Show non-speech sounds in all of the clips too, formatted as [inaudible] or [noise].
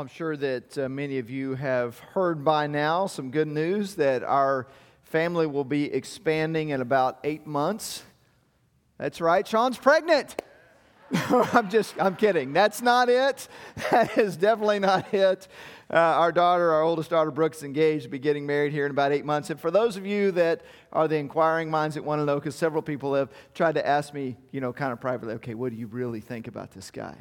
I'm sure that uh, many of you have heard by now some good news that our family will be expanding in about eight months. That's right, Sean's pregnant. [laughs] I'm just, I'm kidding. That's not it. [laughs] That is definitely not it. Uh, our daughter, our oldest daughter, Brooks, engaged to be getting married here in about eight months. And for those of you that are the inquiring minds that want to know, because several people have tried to ask me, you know, kind of privately, okay, what do you really think about this guy?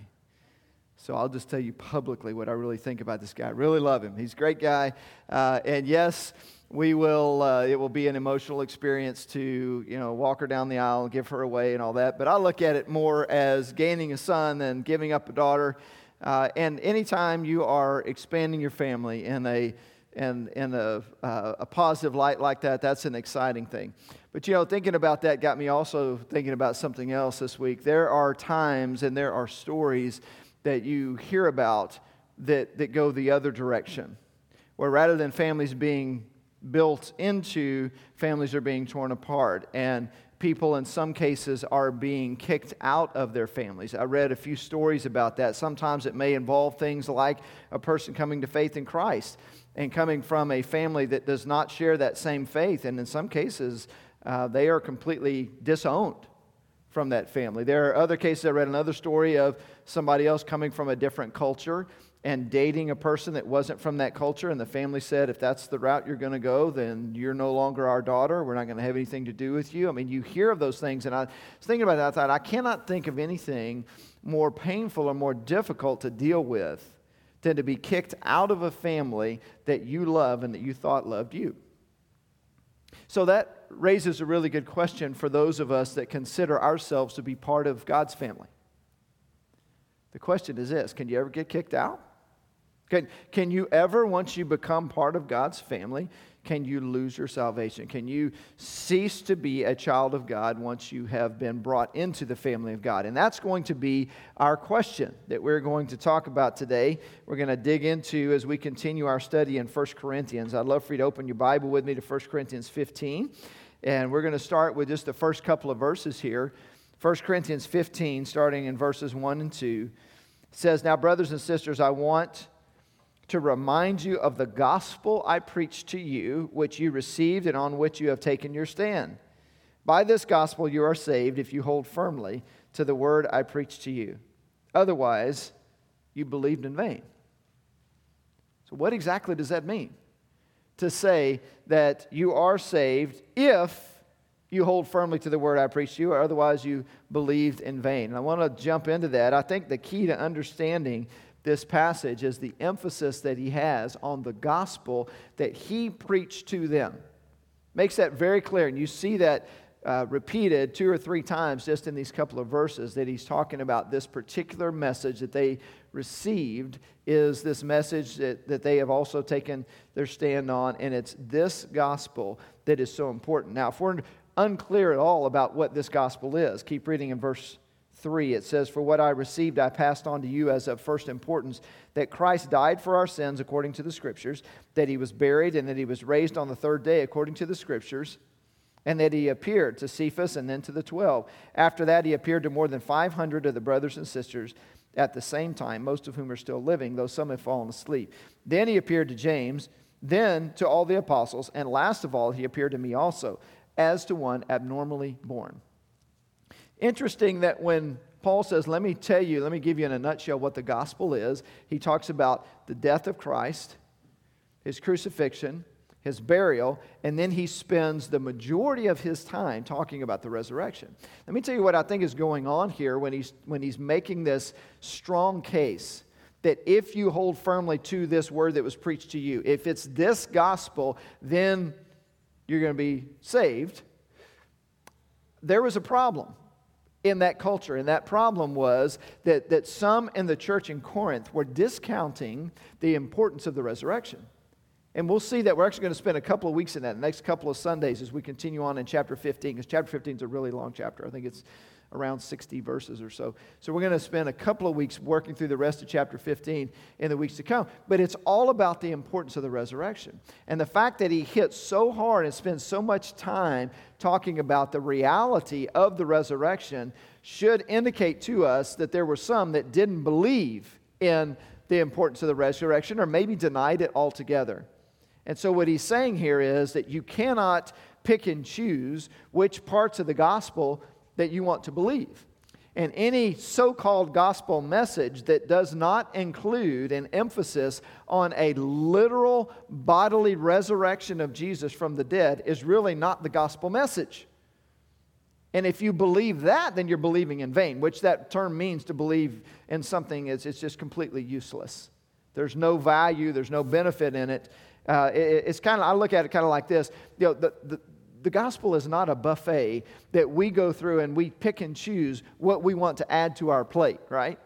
So I'll just tell you publicly what I really think about this guy. I really love him. He's a great guy. Uh, and yes, we will, uh, it will be an emotional experience to, you know, walk her down the aisle and give her away and all that. But I look at it more as gaining a son than giving up a daughter. Uh, and anytime you are expanding your family in a, in, in a, uh, a positive light like that, that's an exciting thing. But you know, thinking about that got me also thinking about something else this week. There are times and there are stories that you hear about that, that go the other direction, where rather than families being built into, families are being torn apart. And people, in some cases, are being kicked out of their families. I read a few stories about that. Sometimes it may involve things like a person coming to faith in Christ and coming from a family that does not share that same faith. And in some cases, uh, they are completely disowned from that family. There are other cases, I read another story of somebody else coming from a different culture and dating a person that wasn't from that culture, and the family said, if that's the route you're going to go, then you're no longer our daughter. We're not going to have anything to do with you. I mean, you hear of those things, and I was thinking about that. I thought, I cannot think of anything more painful or more difficult to deal with than to be kicked out of a family that you love and that you thought loved you. So that raises a really good question for those of us that consider ourselves to be part of God's family. The question is this Can you ever get kicked out? Can, can you ever, once you become part of God's family, can you lose your salvation? Can you cease to be a child of God once you have been brought into the family of God? And that's going to be our question that we're going to talk about today. We're going to dig into as we continue our study in 1 Corinthians. I'd love for you to open your Bible with me to 1 Corinthians 15. And we're going to start with just the first couple of verses here. 1 Corinthians 15, starting in verses 1 and 2, says, Now, brothers and sisters, I want to remind you of the gospel I preached to you, which you received and on which you have taken your stand. By this gospel you are saved if you hold firmly to the word I preached to you. Otherwise, you believed in vain. So, what exactly does that mean? To say that you are saved if you hold firmly to the word I preached to you, or otherwise you believed in vain. And I want to jump into that. I think the key to understanding this passage is the emphasis that he has on the gospel that he preached to them. Makes that very clear. And you see that uh, repeated two or three times just in these couple of verses that he's talking about this particular message that they received is this message that, that they have also taken their stand on. And it's this gospel that is so important. Now, if we're unclear at all about what this gospel is, keep reading in verse 3, it says, For what I received, I passed on to you as of first importance that Christ died for our sins according to the Scriptures, that he was buried, and that he was raised on the third day according to the Scriptures, and that he appeared to Cephas and then to the twelve. After that, he appeared to more than 500 of the brothers and sisters at the same time, most of whom are still living, though some have fallen asleep. Then he appeared to James, then to all the apostles, and last of all, he appeared to me also, as to one abnormally born. Interesting that when Paul says, Let me tell you, let me give you in a nutshell what the gospel is, he talks about the death of Christ, his crucifixion, his burial, and then he spends the majority of his time talking about the resurrection. Let me tell you what I think is going on here when he's, when he's making this strong case that if you hold firmly to this word that was preached to you, if it's this gospel, then you're going to be saved. There was a problem in that culture. And that problem was that, that some in the church in Corinth were discounting the importance of the resurrection. And we'll see that we're actually going to spend a couple of weeks in that, the next couple of Sundays as we continue on in chapter 15, because chapter 15 is a really long chapter. I think it's around 60 verses or so. So we're going to spend a couple of weeks working through the rest of chapter 15 in the weeks to come. But it's all about the importance of the resurrection. And the fact that he hits so hard and spends so much time talking about the reality of the resurrection should indicate to us that there were some that didn't believe in the importance of the resurrection or maybe denied it altogether. And so, what he's saying here is that you cannot pick and choose which parts of the gospel that you want to believe. And any so called gospel message that does not include an emphasis on a literal bodily resurrection of Jesus from the dead is really not the gospel message. And if you believe that, then you're believing in vain, which that term means to believe in something is it's just completely useless. There's no value, there's no benefit in it. Uh, it it's kind of, I look at it kind of like this. You know, the, the, the gospel is not a buffet that we go through and we pick and choose what we want to add to our plate, right?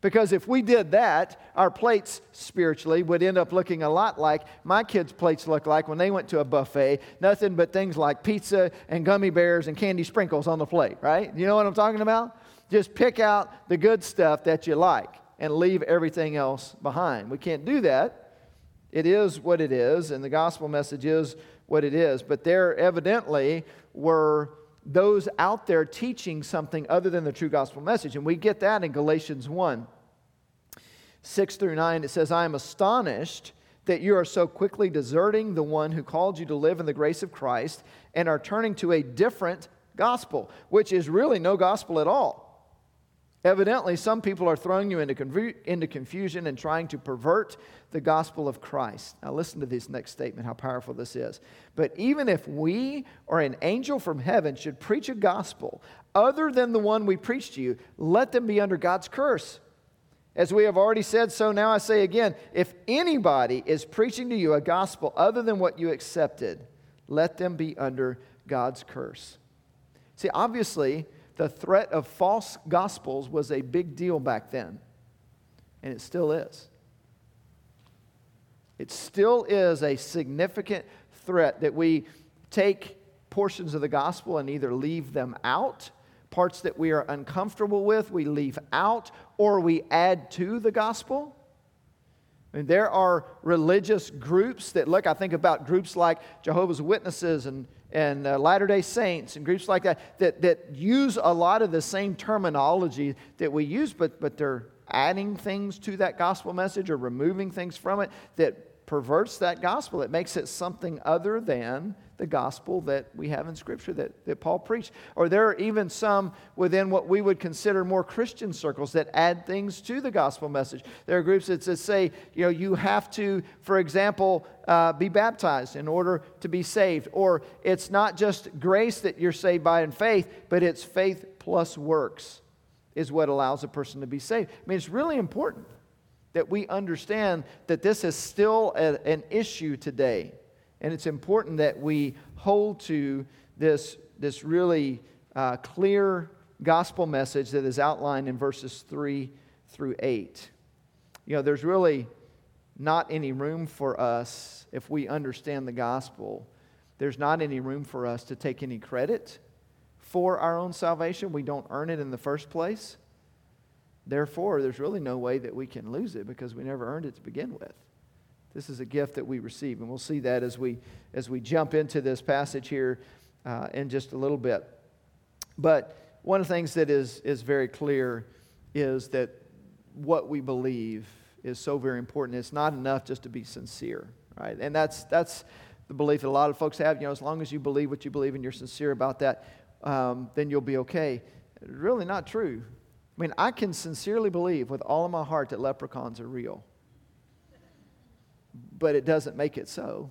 Because if we did that, our plates spiritually would end up looking a lot like my kids' plates look like when they went to a buffet. Nothing but things like pizza and gummy bears and candy sprinkles on the plate, right? You know what I'm talking about? Just pick out the good stuff that you like and leave everything else behind. We can't do that. It is what it is, and the gospel message is what it is. But there evidently were those out there teaching something other than the true gospel message. And we get that in Galatians 1 6 through 9. It says, I am astonished that you are so quickly deserting the one who called you to live in the grace of Christ and are turning to a different gospel, which is really no gospel at all. Evidently, some people are throwing you into, into confusion and trying to pervert the gospel of Christ. Now, listen to this next statement, how powerful this is. But even if we or an angel from heaven should preach a gospel other than the one we preach to you, let them be under God's curse. As we have already said, so now I say again if anybody is preaching to you a gospel other than what you accepted, let them be under God's curse. See, obviously, the threat of false gospels was a big deal back then, and it still is. It still is a significant threat that we take portions of the gospel and either leave them out, parts that we are uncomfortable with, we leave out, or we add to the gospel. Mean, there are religious groups that look, I think about groups like Jehovah's Witnesses and and uh, Latter day Saints and groups like that, that that use a lot of the same terminology that we use, but, but they're adding things to that gospel message or removing things from it that perverts that gospel. It makes it something other than the gospel that we have in Scripture that, that Paul preached. Or there are even some within what we would consider more Christian circles that add things to the gospel message. There are groups that say, you know, you have to, for example, uh, be baptized in order to be saved. Or it's not just grace that you're saved by in faith, but it's faith plus works is what allows a person to be saved. I mean, it's really important that we understand that this is still a, an issue today. And it's important that we hold to this, this really uh, clear gospel message that is outlined in verses 3 through 8. You know, there's really not any room for us, if we understand the gospel, there's not any room for us to take any credit for our own salvation. We don't earn it in the first place. Therefore, there's really no way that we can lose it because we never earned it to begin with. This is a gift that we receive, and we'll see that as we as we jump into this passage here uh, in just a little bit. But one of the things that is is very clear is that what we believe is so very important. It's not enough just to be sincere, right? And that's that's the belief that a lot of folks have. You know, as long as you believe what you believe and you're sincere about that, um, then you'll be okay. Really, not true. I mean, I can sincerely believe with all of my heart that leprechauns are real but it doesn't make it so.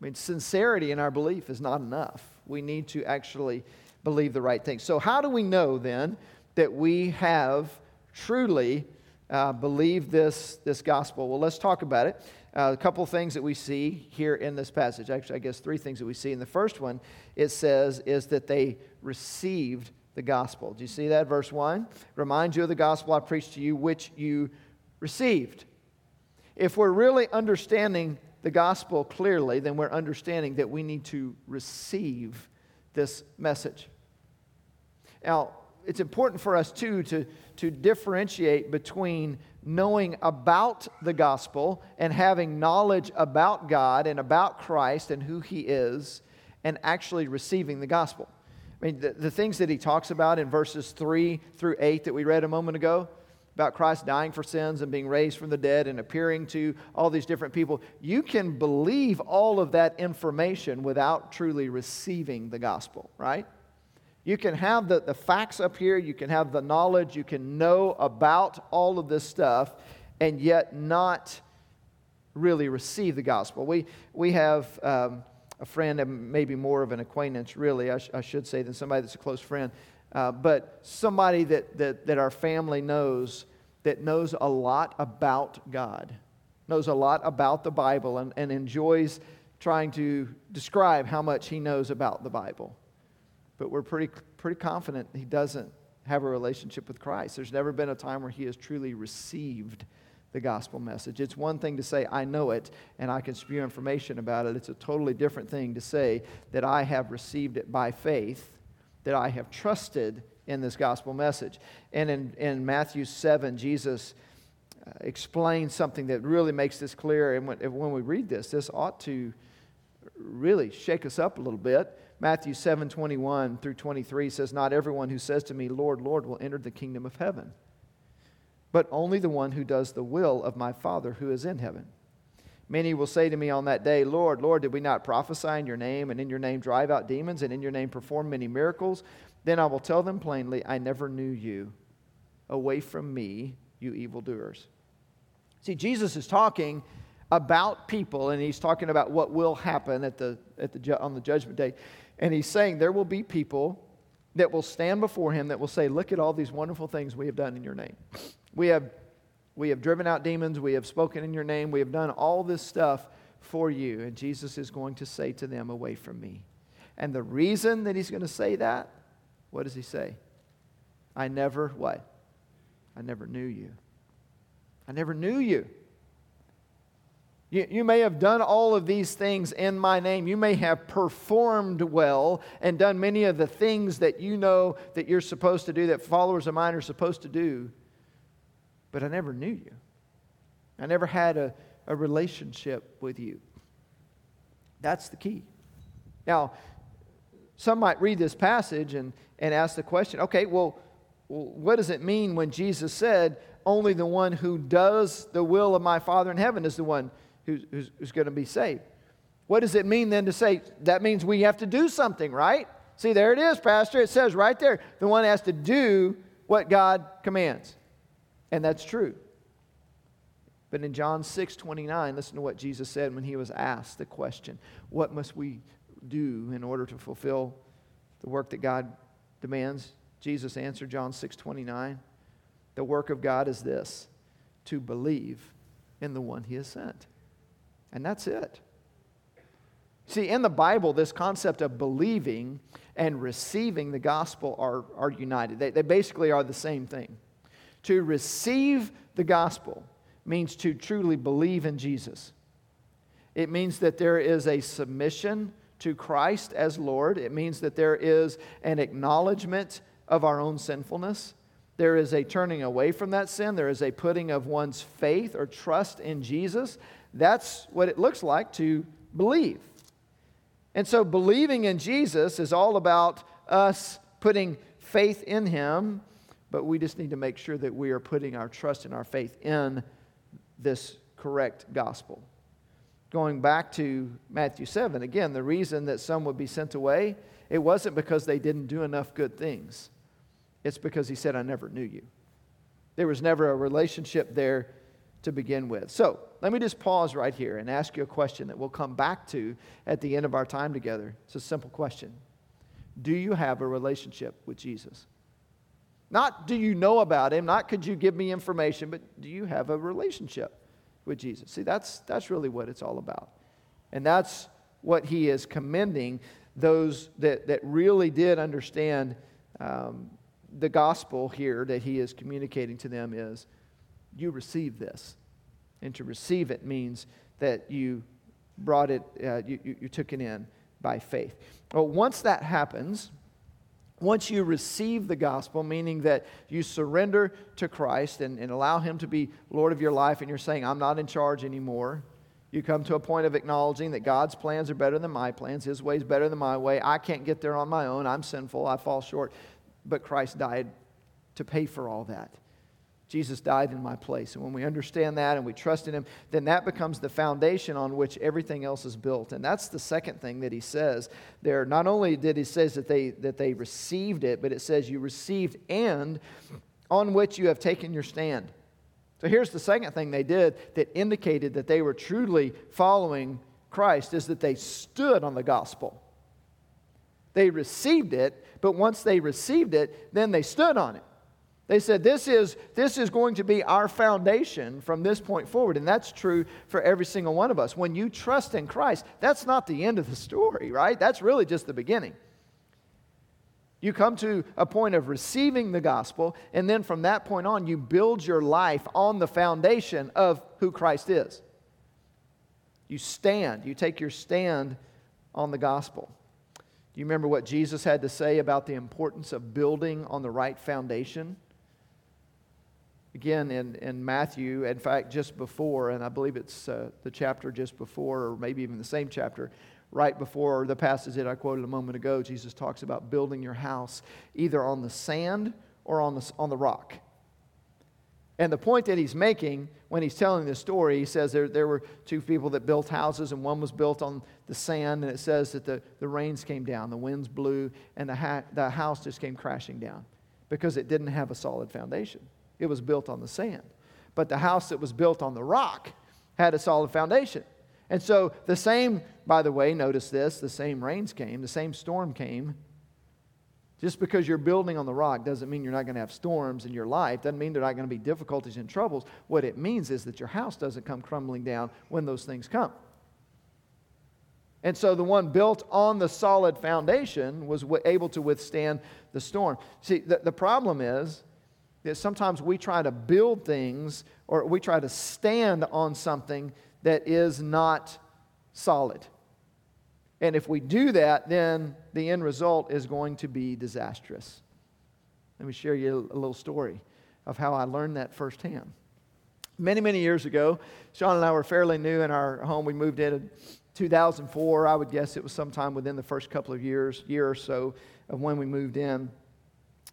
I mean, sincerity in our belief is not enough. We need to actually believe the right thing. So, how do we know then that we have truly uh, believed this, this gospel? Well, let's talk about it. Uh, a couple things that we see here in this passage. Actually, I guess three things that we see. And the first one, it says, is that they received the gospel. Do you see that? Verse 1 Remind you of the gospel I preached to you, which you received if we're really understanding the gospel clearly, then we're understanding that we need to receive this message. Now, it's important for us, too, to, to differentiate between knowing about the gospel and having knowledge about God and about Christ and who He is, and actually receiving the gospel. I mean, the, the things that He talks about in verses 3 through 8 that we read a moment ago, about Christ dying for sins and being raised from the dead and appearing to all these different people, you can believe all of that information without truly receiving the gospel, right? You can have the, the facts up here, you can have the knowledge, you can know about all of this stuff, and yet not really receive the gospel. We, we have um, a friend, and maybe more of an acquaintance, really, I, sh- I should say, than somebody that's a close friend, uh, but somebody that, that, that our family knows that knows a lot about God, knows a lot about the Bible, and, and enjoys trying to describe how much he knows about the Bible. But we're pretty, pretty confident he doesn't have a relationship with Christ. There's never been a time where he has truly received the gospel message. It's one thing to say, I know it and I can spew information about it. It's a totally different thing to say that I have received it by faith, that I have trusted in this gospel message. And in, in Matthew 7, Jesus uh, explains something that really makes this clear. And when, when we read this, this ought to really shake us up a little bit. Matthew 7 21 through 23 says, Not everyone who says to me, Lord, Lord, will enter the kingdom of heaven, but only the one who does the will of my Father who is in heaven. Many will say to me on that day, Lord, Lord, did we not prophesy in your name, and in your name drive out demons, and in your name perform many miracles? Then I will tell them plainly, I never knew you. Away from me, you evildoers. See, Jesus is talking about people, and he's talking about what will happen at the, at the, on the judgment day. And he's saying there will be people that will stand before him that will say, Look at all these wonderful things we have done in your name. We have, we have driven out demons, we have spoken in your name, we have done all this stuff for you. And Jesus is going to say to them, Away from me. And the reason that he's going to say that what does he say? I never, what? I never knew you. I never knew you. you. You may have done all of these things in my name. You may have performed well and done many of the things that you know that you're supposed to do, that followers of mine are supposed to do. But I never knew you. I never had a, a relationship with you. That's the key. Now, some might read this passage and, and ask the question okay, well, what does it mean when Jesus said, only the one who does the will of my Father in heaven is the one who's, who's, who's going to be saved? What does it mean then to say that means we have to do something, right? See, there it is, Pastor. It says right there the one has to do what God commands. And that's true. But in John 6 29, listen to what Jesus said when he was asked the question What must we do in order to fulfill the work that God demands? Jesus answered John 6 29. The work of God is this to believe in the one he has sent. And that's it. See, in the Bible, this concept of believing and receiving the gospel are, are united. They, they basically are the same thing. To receive the gospel means to truly believe in Jesus. It means that there is a submission to Christ as Lord. It means that there is an acknowledgement of our own sinfulness. There is a turning away from that sin. There is a putting of one's faith or trust in Jesus. That's what it looks like to believe. And so, believing in Jesus is all about us putting faith in Him, but we just need to make sure that we are putting our trust and our faith in this correct gospel going back to Matthew 7, again, the reason that some would be sent away, it wasn't because they didn't do enough good things. It's because he said, I never knew you. There was never a relationship there to begin with. So let me just pause right here and ask you a question that we'll come back to at the end of our time together. It's a simple question Do you have a relationship with Jesus? Not do you know about him, not could you give me information, but do you have a relationship? with Jesus. See, that's, that's really what it's all about. And that's what he is commending those that, that really did understand um, the gospel here that he is communicating to them is you receive this. And to receive it means that you brought it, uh, you, you, you took it in by faith. Well, once that happens, once you receive the gospel, meaning that you surrender to Christ and, and allow Him to be Lord of your life, and you're saying, I'm not in charge anymore, you come to a point of acknowledging that God's plans are better than my plans, His way is better than my way. I can't get there on my own. I'm sinful. I fall short. But Christ died to pay for all that. Jesus died in my place. And when we understand that and we trust in him, then that becomes the foundation on which everything else is built. And that's the second thing that he says there. Not only did he says that they that they received it, but it says you received and on which you have taken your stand. So here's the second thing they did that indicated that they were truly following Christ is that they stood on the gospel. They received it, but once they received it, then they stood on it. They said, this is, this is going to be our foundation from this point forward. And that's true for every single one of us. When you trust in Christ, that's not the end of the story, right? That's really just the beginning. You come to a point of receiving the gospel, and then from that point on, you build your life on the foundation of who Christ is. You stand, you take your stand on the gospel. Do you remember what Jesus had to say about the importance of building on the right foundation? Again, in, in Matthew, in fact, just before, and I believe it's uh, the chapter just before, or maybe even the same chapter, right before the passage that I quoted a moment ago, Jesus talks about building your house either on the sand or on the, on the rock. And the point that he's making when he's telling this story, he says there, there were two people that built houses, and one was built on the sand, and it says that the, the rains came down, the winds blew, and the, ha- the house just came crashing down because it didn't have a solid foundation. It was built on the sand. But the house that was built on the rock had a solid foundation. And so the same, by the way, notice this the same rains came, the same storm came. Just because you're building on the rock doesn't mean you're not going to have storms in your life. Doesn't mean there are not going to be difficulties and troubles. What it means is that your house doesn't come crumbling down when those things come. And so the one built on the solid foundation was able to withstand the storm. See, the, the problem is that sometimes we try to build things or we try to stand on something that is not solid. And if we do that, then the end result is going to be disastrous. Let me share you a little story of how I learned that firsthand. Many, many years ago, Sean and I were fairly new in our home. We moved in in 2004. I would guess it was sometime within the first couple of years, year or so of when we moved in.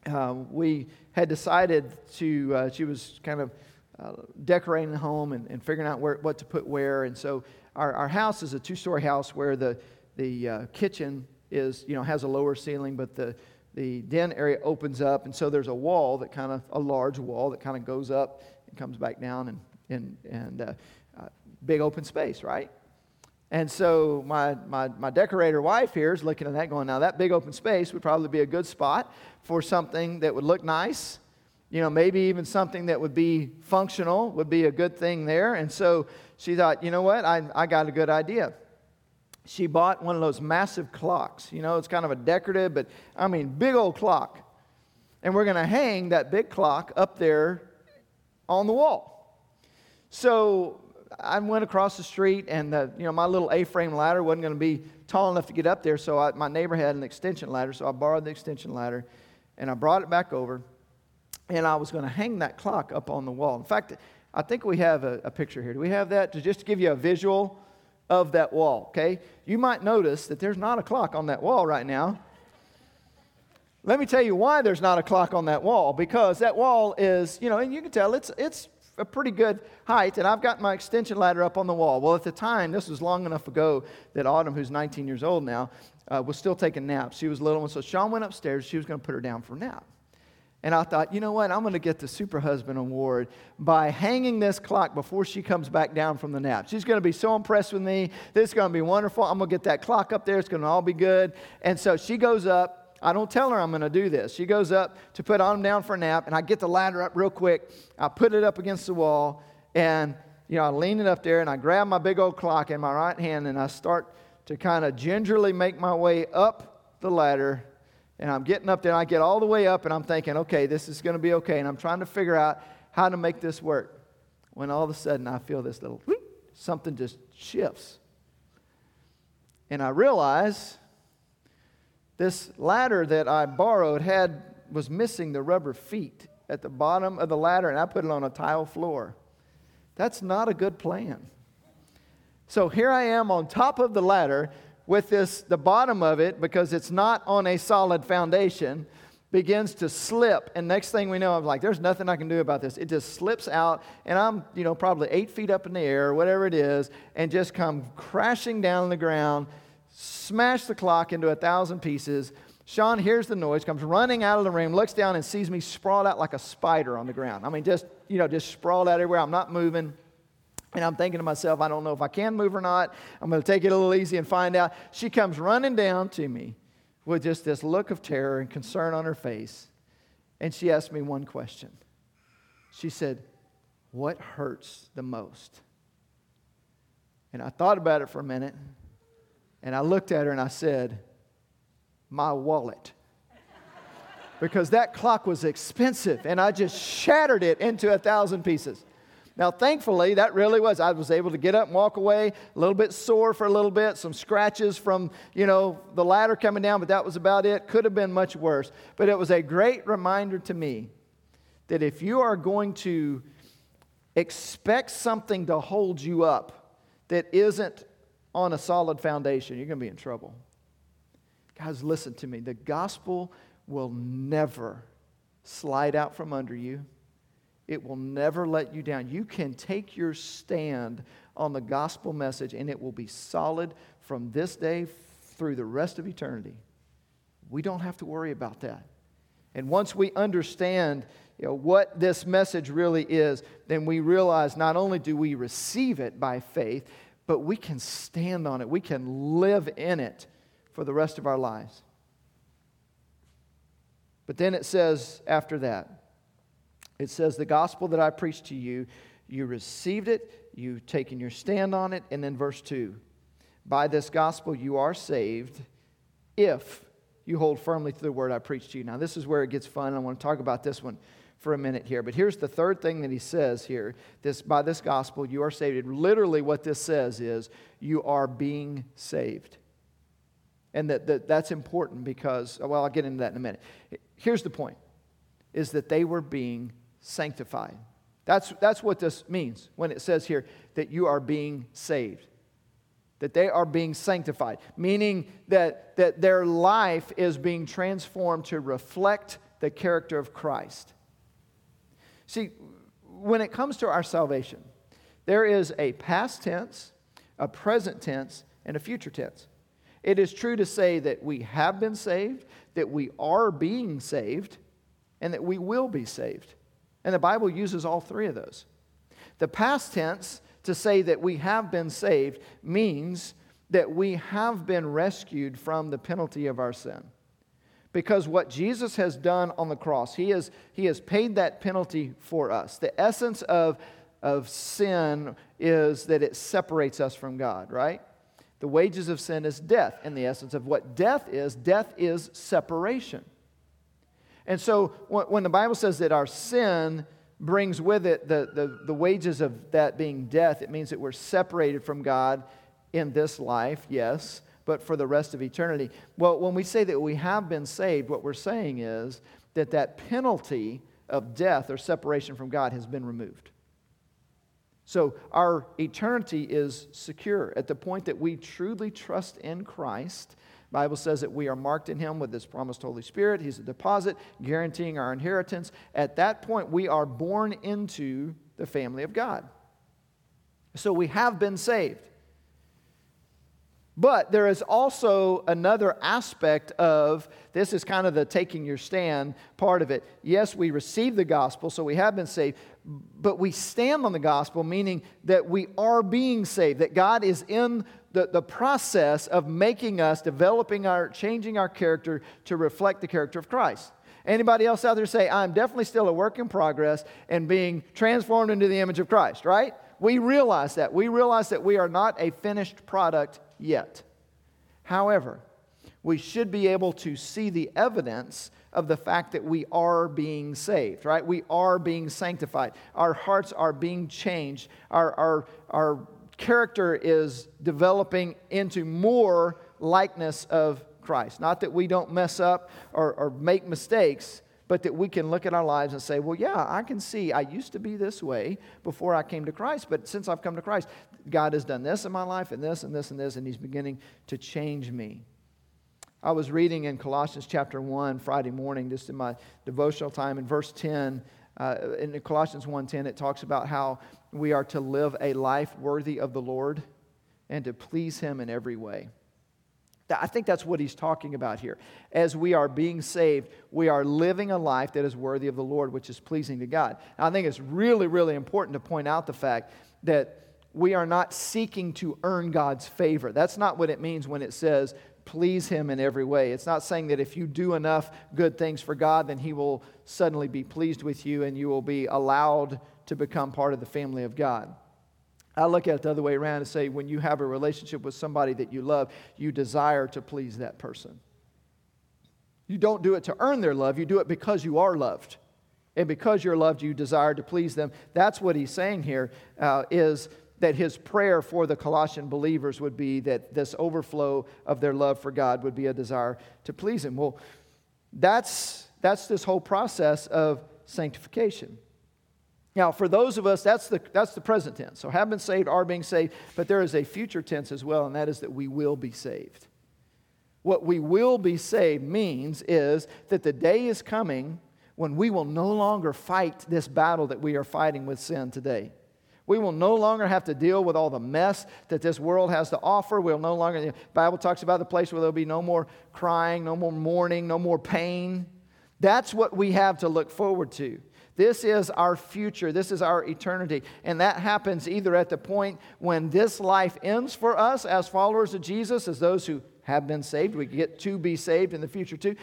Uh, we had decided to, uh, she was kind of uh, decorating the home and, and figuring out where, what to put where. And so our, our house is a two story house where the, the uh, kitchen is, you know, has a lower ceiling, but the, the den area opens up. And so there's a wall that kind of, a large wall that kind of goes up and comes back down and, and, and uh, uh, big open space, right? And so my, my, my decorator wife here is looking at that going, now that big open space would probably be a good spot for something that would look nice. You know, maybe even something that would be functional would be a good thing there. And so she thought, you know what, I, I got a good idea. She bought one of those massive clocks. You know, it's kind of a decorative, but I mean, big old clock. And we're going to hang that big clock up there on the wall. So I went across the street, and the, you know my little A-frame ladder wasn't going to be tall enough to get up there. So I, my neighbor had an extension ladder, so I borrowed the extension ladder, and I brought it back over, and I was going to hang that clock up on the wall. In fact, I think we have a, a picture here. Do we have that? To just give you a visual of that wall. Okay, you might notice that there's not a clock on that wall right now. Let me tell you why there's not a clock on that wall. Because that wall is, you know, and you can tell it's it's a pretty good height, and I've got my extension ladder up on the wall. Well, at the time, this was long enough ago that Autumn, who's 19 years old now, uh, was still taking naps. She was little, and so Sean went upstairs. She was going to put her down for a nap. And I thought, you know what? I'm going to get the Super Husband Award by hanging this clock before she comes back down from the nap. She's going to be so impressed with me. This is going to be wonderful. I'm going to get that clock up there. It's going to all be good. And so she goes up I don't tell her I'm going to do this. She goes up to put Autumn down for a nap, and I get the ladder up real quick. I put it up against the wall, and you know, I lean it up there, and I grab my big old clock in my right hand, and I start to kind of gingerly make my way up the ladder. And I'm getting up there, and I get all the way up, and I'm thinking, okay, this is going to be okay. And I'm trying to figure out how to make this work. When all of a sudden I feel this little something just shifts. And I realize this ladder that I borrowed had was missing the rubber feet at the bottom of the ladder, and I put it on a tile floor. That's not a good plan. So here I am on top of the ladder with this the bottom of it because it's not on a solid foundation begins to slip. And next thing we know, I'm like, there's nothing I can do about this. It just slips out, and I'm, you know, probably eight feet up in the air, whatever it is, and just come crashing down on the ground, smash the clock into a thousand pieces. Sean hears the noise, comes running out of the room, looks down and sees me sprawled out like a spider on the ground. I mean, just, you know, just sprawled out everywhere. I'm not moving. And I'm thinking to myself, I don't know if I can move or not. I'm going to take it a little easy and find out. She comes running down to me with just this look of terror and concern on her face. And she asked me one question. She said, What hurts the most? And I thought about it for a minute. And I looked at her and I said, My wallet. because that clock was expensive and I just shattered it into a thousand pieces. Now, thankfully, that really was. I was able to get up and walk away, a little bit sore for a little bit, some scratches from, you know, the ladder coming down, but that was about it. Could have been much worse. But it was a great reminder to me that if you are going to expect something to hold you up that isn't on a solid foundation, you're going to be in trouble. Guys, listen to me. The gospel will never slide out from under you. It will never let you down. You can take your stand on the gospel message, and it will be solid from this day through the rest of eternity. We don't have to worry about that. And once we understand you know, what this message really is, then we realize not only do we receive it by faith, but we can stand on it. We can live in it for the rest of our lives. But then it says after that, it says, The gospel that I preached to you, you received it, you've taken your stand on it. And then verse 2 By this gospel you are saved if you hold firmly to the word I preached to you. Now, this is where it gets fun. I want to talk about this one for a minute here. But here's the third thing that he says here this, by this gospel you are saved. Literally, what this says is you are being saved. And that, that that's important because, well, I'll get into that in a minute. Here's the point is that they were being sanctified. That's, that's what this means when it says here that you are being saved. That they are being sanctified, meaning that, that their life is being transformed to reflect the character of Christ. See, when it comes to our salvation, there is a past tense, a present tense, and a future tense. It is true to say that we have been saved, that we are being saved, and that we will be saved. And the Bible uses all three of those. The past tense to say that we have been saved means that we have been rescued from the penalty of our sin. Because what Jesus has done on the cross, he has, he has paid that penalty for us. The essence of, of sin is that it separates us from God, right? The wages of sin is death. And the essence of what death is, death is separation. And so when the Bible says that our sin brings with it the, the, the wages of that being death, it means that we're separated from God in this life, yes, but for the rest of eternity. Well, when we say that we have been saved, what we're saying is that that penalty of death or separation from God has been removed. So our eternity is secure at the point that we truly trust in Christ Bible says that we are marked in him with this promised Holy Spirit. He's a deposit guaranteeing our inheritance. At that point, we are born into the family of God. So we have been saved. But there is also another aspect of this is kind of the taking your stand part of it. Yes, we receive the gospel, so we have been saved, but we stand on the gospel, meaning that we are being saved, that God is in the, the process of making us, developing our, changing our character to reflect the character of Christ. Anybody else out there say, I'm definitely still a work in progress and being transformed into the image of Christ, right? We realize that. We realize that we are not a finished product yet. However, we should be able to see the evidence of the fact that we are being saved, right? We are being sanctified. Our hearts are being changed. Our, our, our character is developing into more likeness of Christ. Not that we don't mess up or, or make mistakes, but that we can look at our lives and say, well, yeah, I can see I used to be this way before I came to Christ, but since I've come to Christ, God has done this in my life and this and this and this, and He's beginning to change me. I was reading in Colossians chapter 1 Friday morning, just in my devotional time, in verse 10. Uh, in Colossians 1:10, it talks about how we are to live a life worthy of the Lord and to please Him in every way. I think that's what he's talking about here. As we are being saved, we are living a life that is worthy of the Lord, which is pleasing to God. I think it's really, really important to point out the fact that we are not seeking to earn God's favor. That's not what it means when it says please Him in every way. It's not saying that if you do enough good things for God, then He will suddenly be pleased with you and you will be allowed to become part of the family of God. I look at it the other way around and say, when you have a relationship with somebody that you love, you desire to please that person. You don't do it to earn their love, you do it because you are loved. And because you're loved, you desire to please them. That's what he's saying here. Uh, is that his prayer for the Colossian believers would be that this overflow of their love for God would be a desire to please him. Well, that's, that's this whole process of sanctification. Now, for those of us, that's the, that's the present tense. So, have been saved, are being saved, but there is a future tense as well, and that is that we will be saved. What we will be saved means is that the day is coming when we will no longer fight this battle that we are fighting with sin today. We will no longer have to deal with all the mess that this world has to offer. We'll no longer, the Bible talks about the place where there'll be no more crying, no more mourning, no more pain. That's what we have to look forward to. This is our future. This is our eternity. And that happens either at the point when this life ends for us as followers of Jesus, as those who have been saved. We get to be saved in the future too.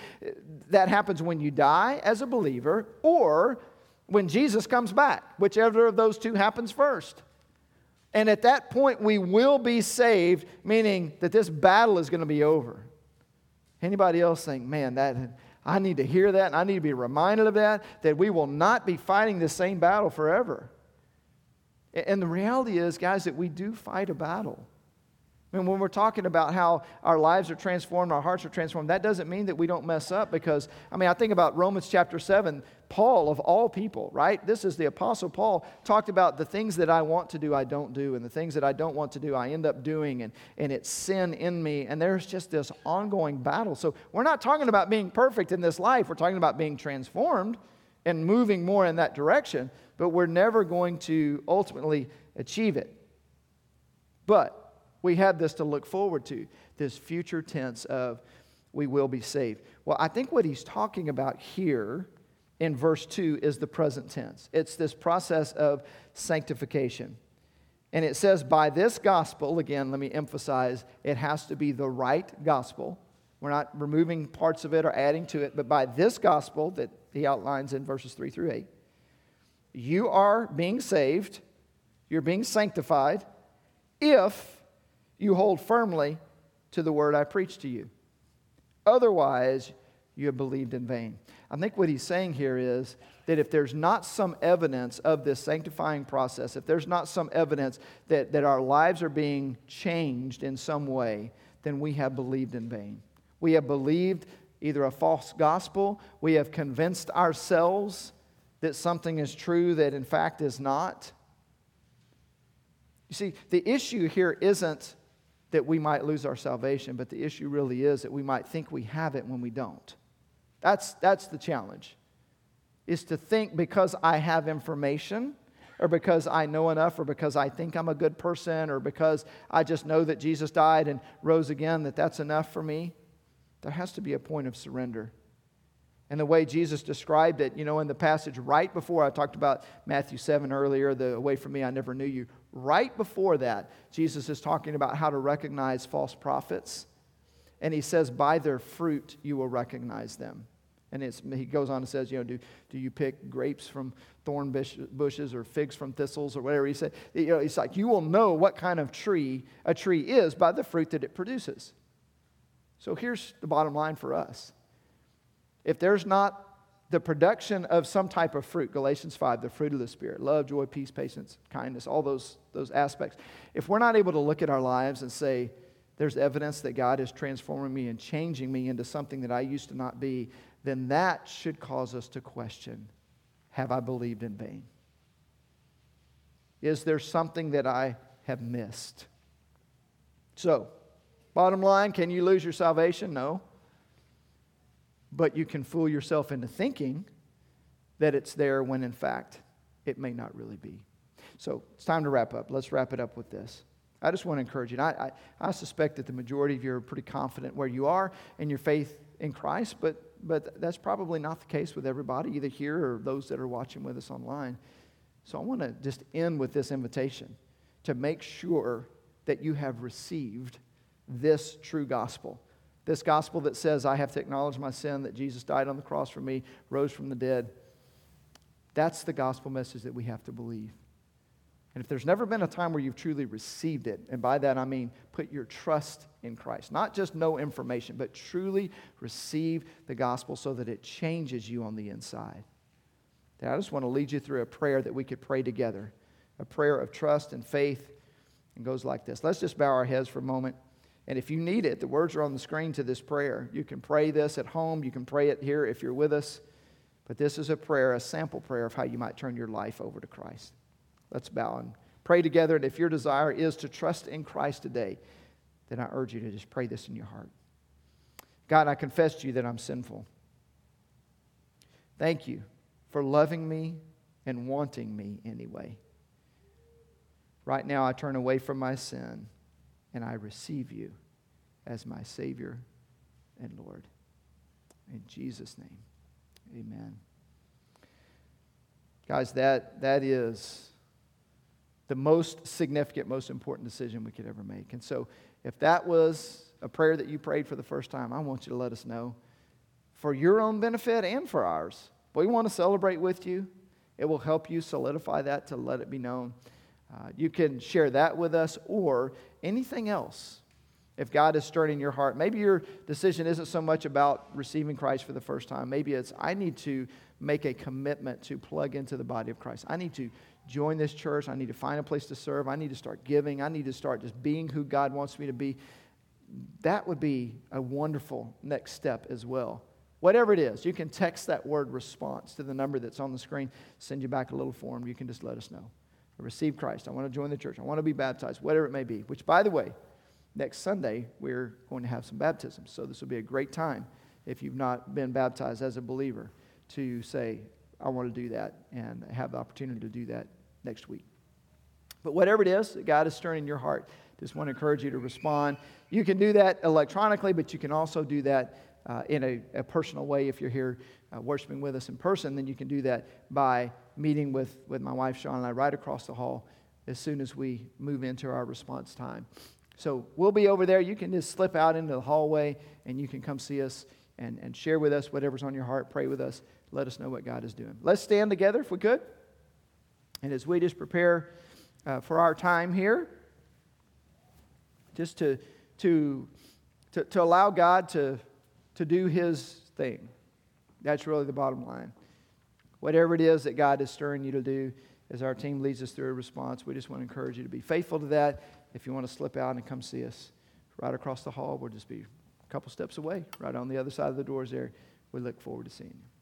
That happens when you die as a believer, or when Jesus comes back, whichever of those two happens first. And at that point, we will be saved, meaning that this battle is going to be over. Anybody else think, man, that I need to hear that and I need to be reminded of that, that we will not be fighting the same battle forever. And the reality is, guys, that we do fight a battle. I mean, when we're talking about how our lives are transformed, our hearts are transformed, that doesn't mean that we don't mess up because, I mean, I think about Romans chapter 7. Paul, of all people, right? This is the Apostle Paul, talked about the things that I want to do, I don't do, and the things that I don't want to do, I end up doing, and, and it's sin in me. And there's just this ongoing battle. So we're not talking about being perfect in this life, we're talking about being transformed and moving more in that direction, but we're never going to ultimately achieve it. But we have this to look forward to, this future tense of we will be saved. Well, I think what he's talking about here in verse 2 is the present tense. It's this process of sanctification. And it says, by this gospel, again, let me emphasize, it has to be the right gospel. We're not removing parts of it or adding to it, but by this gospel that he outlines in verses 3 through 8, you are being saved, you're being sanctified, if you hold firmly to the word I preach to you. Otherwise, you have believed in vain. I think what he's saying here is that if there's not some evidence of this sanctifying process, if there's not some evidence that, that our lives are being changed in some way, then we have believed in vain. We have believed either a false gospel, we have convinced ourselves that something is true that in fact is not. You see, the issue here isn't that we might lose our salvation, but the issue really is that we might think we have it when we don't. That's, that's the challenge, is to think because I have information or because I know enough or because I think I'm a good person or because I just know that Jesus died and rose again, that that's enough for me. There has to be a point of surrender. And the way Jesus described it, you know, in the passage right before I talked about Matthew 7 earlier, the away from me, I never knew you. Right before that, Jesus is talking about how to recognize false prophets. And he says, By their fruit you will recognize them. And he goes on and says, You know, do, do you pick grapes from thorn bushes or figs from thistles or whatever? He said, you know, It's like, You will know what kind of tree a tree is by the fruit that it produces. So here's the bottom line for us. If there's not the production of some type of fruit, Galatians 5, the fruit of the Spirit, love, joy, peace, patience, kindness, all those, those aspects. If we're not able to look at our lives and say, there's evidence that God is transforming me and changing me into something that I used to not be, then that should cause us to question Have I believed in vain? Is there something that I have missed? So, bottom line, can you lose your salvation? No. But you can fool yourself into thinking that it's there when in fact it may not really be. So it's time to wrap up. Let's wrap it up with this. I just want to encourage you. I, I, I, suspect that the majority of you are pretty confident where you are in your faith in Christ, but, but that's probably not the case with everybody, either here or those that are watching with us online. So I want to just end with this invitation to make sure that you have received this true gospel. This gospel that says, I have to acknowledge my sin, that Jesus died on the cross for me, rose from the dead. That's the gospel message that we have to believe. And if there's never been a time where you've truly received it, and by that I mean put your trust in Christ, not just know information, but truly receive the gospel so that it changes you on the inside. I just want to lead you through a prayer that we could pray together, a prayer of trust and faith. And goes like this. Let's just bow our heads for a moment. And if you need it, the words are on the screen to this prayer. You can pray this at home, you can pray it here if you're with us. But this is a prayer, a sample prayer of how you might turn your life over to Christ. Let's bow and pray together. And if your desire is to trust in Christ today, then I urge you to just pray this in your heart. God, I confess to you that I'm sinful. Thank you for loving me and wanting me anyway. Right now, I turn away from my sin and I receive you as my Savior and Lord. In Jesus' name, amen. Guys, that, that is the most significant, most important decision we could ever make. And so, if that was a prayer that you prayed for the first time, I want you to let us know for your own benefit and for ours. We want to celebrate with you. It will help you solidify that to let it be known. Uh, you can share that with us or anything else. If God is stirring in your heart, maybe your decision isn't so much about receiving Christ for the first time. Maybe it's, I need to make a commitment to plug into the body of Christ. I need to join this church. I need to find a place to serve. I need to start giving. I need to start just being who God wants me to be. That would be a wonderful next step as well. Whatever it is, you can text that word response to the number that's on the screen, send you back a little form. You can just let us know. I receive Christ. I want to join the church. I want to be baptized, whatever it may be. Which, by the way, next Sunday, we're going to have some baptisms. So this will be a great time if you've not been baptized as a believer to say, I want to do that and have the opportunity to do that next week. But whatever it is God is stirring in your heart, just want to encourage you to respond. You can do that electronically, but you can also do that uh, in a, a, personal way if you're here uh, worshiping with us in person. Then you can do that by meeting with, with my wife, Sean, and I right across the hall as soon as we move into our response time. So we'll be over there. You can just slip out into the hallway and you can come see us and, and share with us whatever's on your heart. Pray with us. Let us know what God is doing. Let's stand together if we could. And as we just prepare uh, for our time here, just to, to, to, to allow God to, to do His thing. That's really the bottom line. Whatever it is that God is stirring you to do, as our team leads us through a response, we just want to encourage you to be faithful to that. If you want to slip out and come see us right across the hall, we'll just be a couple steps away, right on the other side of the doors there. We look forward to seeing you.